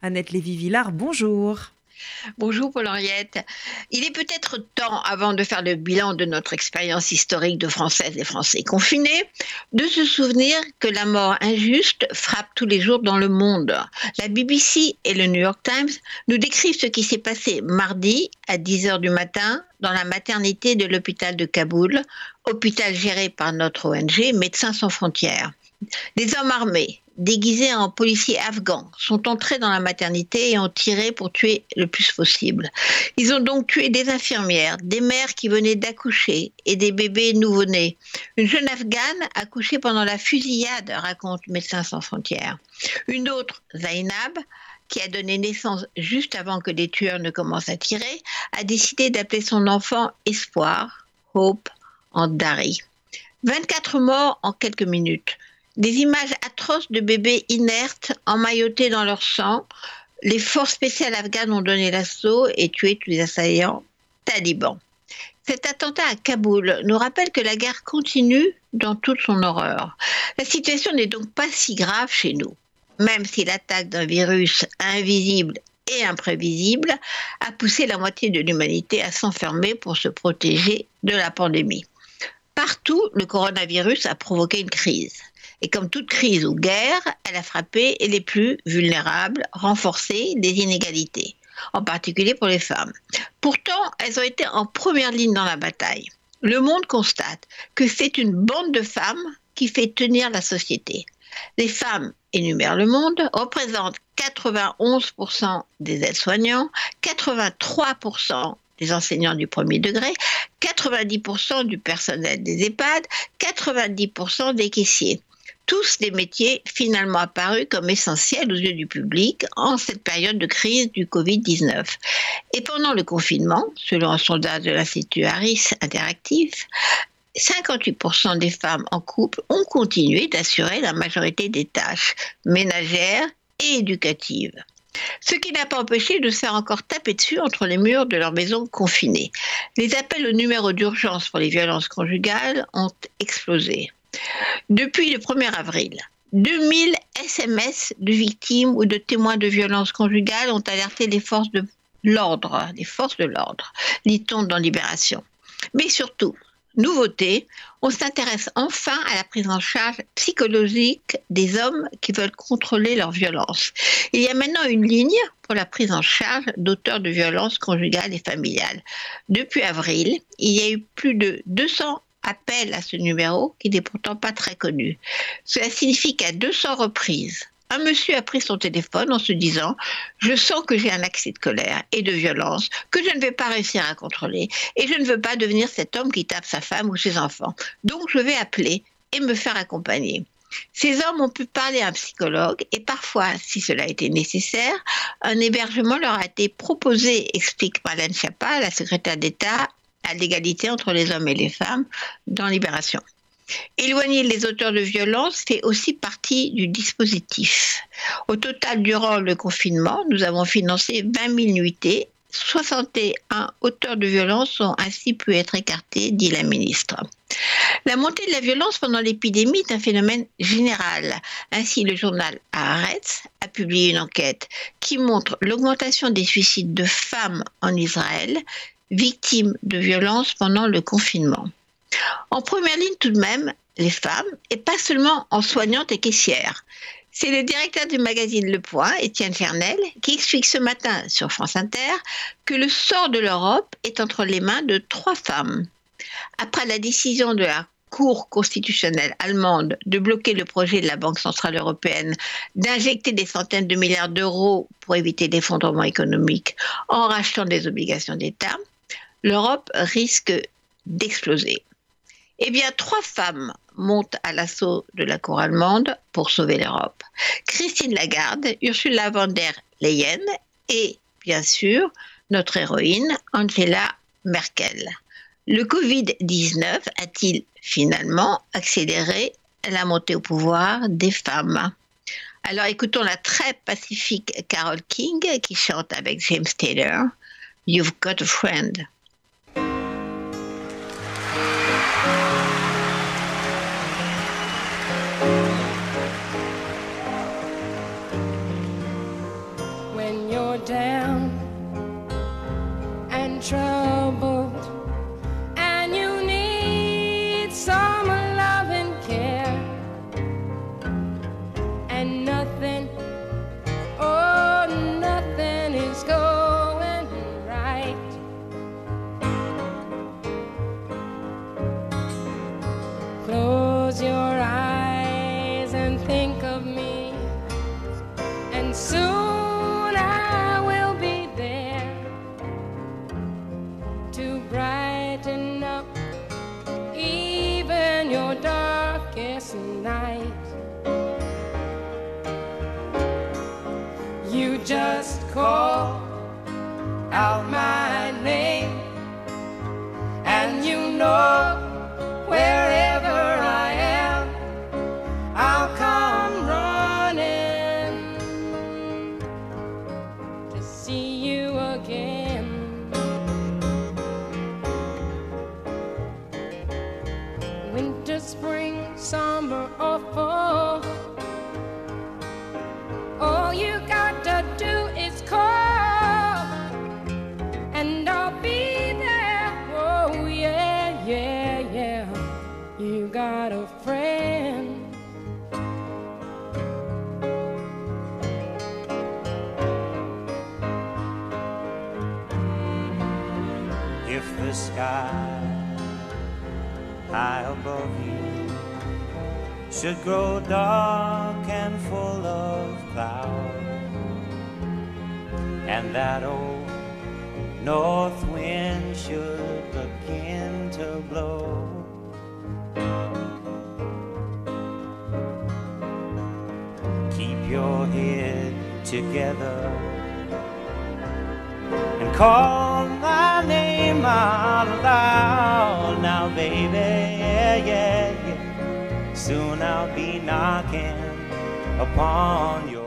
Annette Lévy-Villard, bonjour. Bonjour Paul-Henriette. Il est peut-être temps, avant de faire le bilan de notre expérience historique de Françaises et Français confinés, de se souvenir que la mort injuste frappe tous les jours dans le monde. La BBC et le New York Times nous décrivent ce qui s'est passé mardi à 10h du matin dans la maternité de l'hôpital de Kaboul, hôpital géré par notre ONG Médecins sans frontières. Les hommes armés, déguisés en policiers afghans, sont entrés dans la maternité et ont tiré pour tuer le plus possible. Ils ont donc tué des infirmières, des mères qui venaient d'accoucher et des bébés nouveau-nés. Une jeune afghane a couché pendant la fusillade, raconte Médecins sans frontières. Une autre, Zainab, qui a donné naissance juste avant que les tueurs ne commencent à tirer, a décidé d'appeler son enfant Espoir, Hope, en Dari. 24 morts en quelques minutes. Des images atroces de bébés inertes, emmaillotés dans leur sang. Les forces spéciales afghanes ont donné l'assaut et tué tous les assaillants talibans. Cet attentat à Kaboul nous rappelle que la guerre continue dans toute son horreur. La situation n'est donc pas si grave chez nous, même si l'attaque d'un virus invisible et imprévisible a poussé la moitié de l'humanité à s'enfermer pour se protéger de la pandémie. Partout, le coronavirus a provoqué une crise. Et comme toute crise ou guerre, elle a frappé les plus vulnérables, renforcé des inégalités, en particulier pour les femmes. Pourtant, elles ont été en première ligne dans la bataille. Le monde constate que c'est une bande de femmes qui fait tenir la société. Les femmes, énumère le monde, représentent 91% des aides-soignants, 83% des enseignants du premier degré, 90% du personnel des EHPAD, 90% des caissiers tous des métiers finalement apparus comme essentiels aux yeux du public en cette période de crise du Covid-19. Et pendant le confinement, selon un sondage de l'Institut Harris Interactif, 58% des femmes en couple ont continué d'assurer la majorité des tâches ménagères et éducatives. Ce qui n'a pas empêché de se faire encore taper dessus entre les murs de leur maison confinée. Les appels au numéro d'urgence pour les violences conjugales ont explosé. Depuis le 1er avril, 2000 SMS de victimes ou de témoins de violences conjugales ont alerté les forces de l'ordre, les forces de l'ordre, lit-on dans Libération. Mais surtout, nouveauté, on s'intéresse enfin à la prise en charge psychologique des hommes qui veulent contrôler leur violence. Il y a maintenant une ligne pour la prise en charge d'auteurs de violences conjugales et familiales. Depuis avril, il y a eu plus de 200 appel à ce numéro qui n'est pourtant pas très connu. Cela signifie qu'à 200 reprises, un monsieur a pris son téléphone en se disant Je sens que j'ai un accès de colère et de violence que je ne vais pas réussir à contrôler et je ne veux pas devenir cet homme qui tape sa femme ou ses enfants. Donc je vais appeler et me faire accompagner. Ces hommes ont pu parler à un psychologue et parfois, si cela était nécessaire, un hébergement leur a été proposé, explique Marlène Schiappa, la secrétaire d'État à l'égalité entre les hommes et les femmes dans Libération. Éloigner les auteurs de violence fait aussi partie du dispositif. Au total, durant le confinement, nous avons financé 20 000 nuitées. 61 auteurs de violence ont ainsi pu être écartés, dit la ministre. La montée de la violence pendant l'épidémie est un phénomène général. Ainsi, le journal Haaretz a publié une enquête qui montre l'augmentation des suicides de femmes en Israël victimes de violences pendant le confinement. En première ligne tout de même, les femmes, et pas seulement en soignantes et caissières. C'est le directeur du magazine Le Point, Étienne Fernel, qui explique ce matin sur France Inter que le sort de l'Europe est entre les mains de trois femmes. Après la décision de la Cour constitutionnelle allemande de bloquer le projet de la Banque centrale européenne d'injecter des centaines de milliards d'euros pour éviter l'effondrement économique en rachetant des obligations d'État, l'Europe risque d'exploser. Eh bien, trois femmes montent à l'assaut de la cour allemande pour sauver l'Europe. Christine Lagarde, Ursula von der Leyen et, bien sûr, notre héroïne, Angela Merkel. Le Covid-19 a-t-il finalement accéléré la montée au pouvoir des femmes? Alors écoutons la très pacifique Carole King qui chante avec James Taylor You've Got a Friend. When you're down and troubled just call out my name, and you know wherever I am, I'll come running to see you again. Winter, spring, summer, or fall. You got a friend. if the sky high above you should grow dark and full of clouds, and that old north wind should together and call my name out loud now, baby. Yeah, yeah, yeah. Soon I'll be knocking upon your.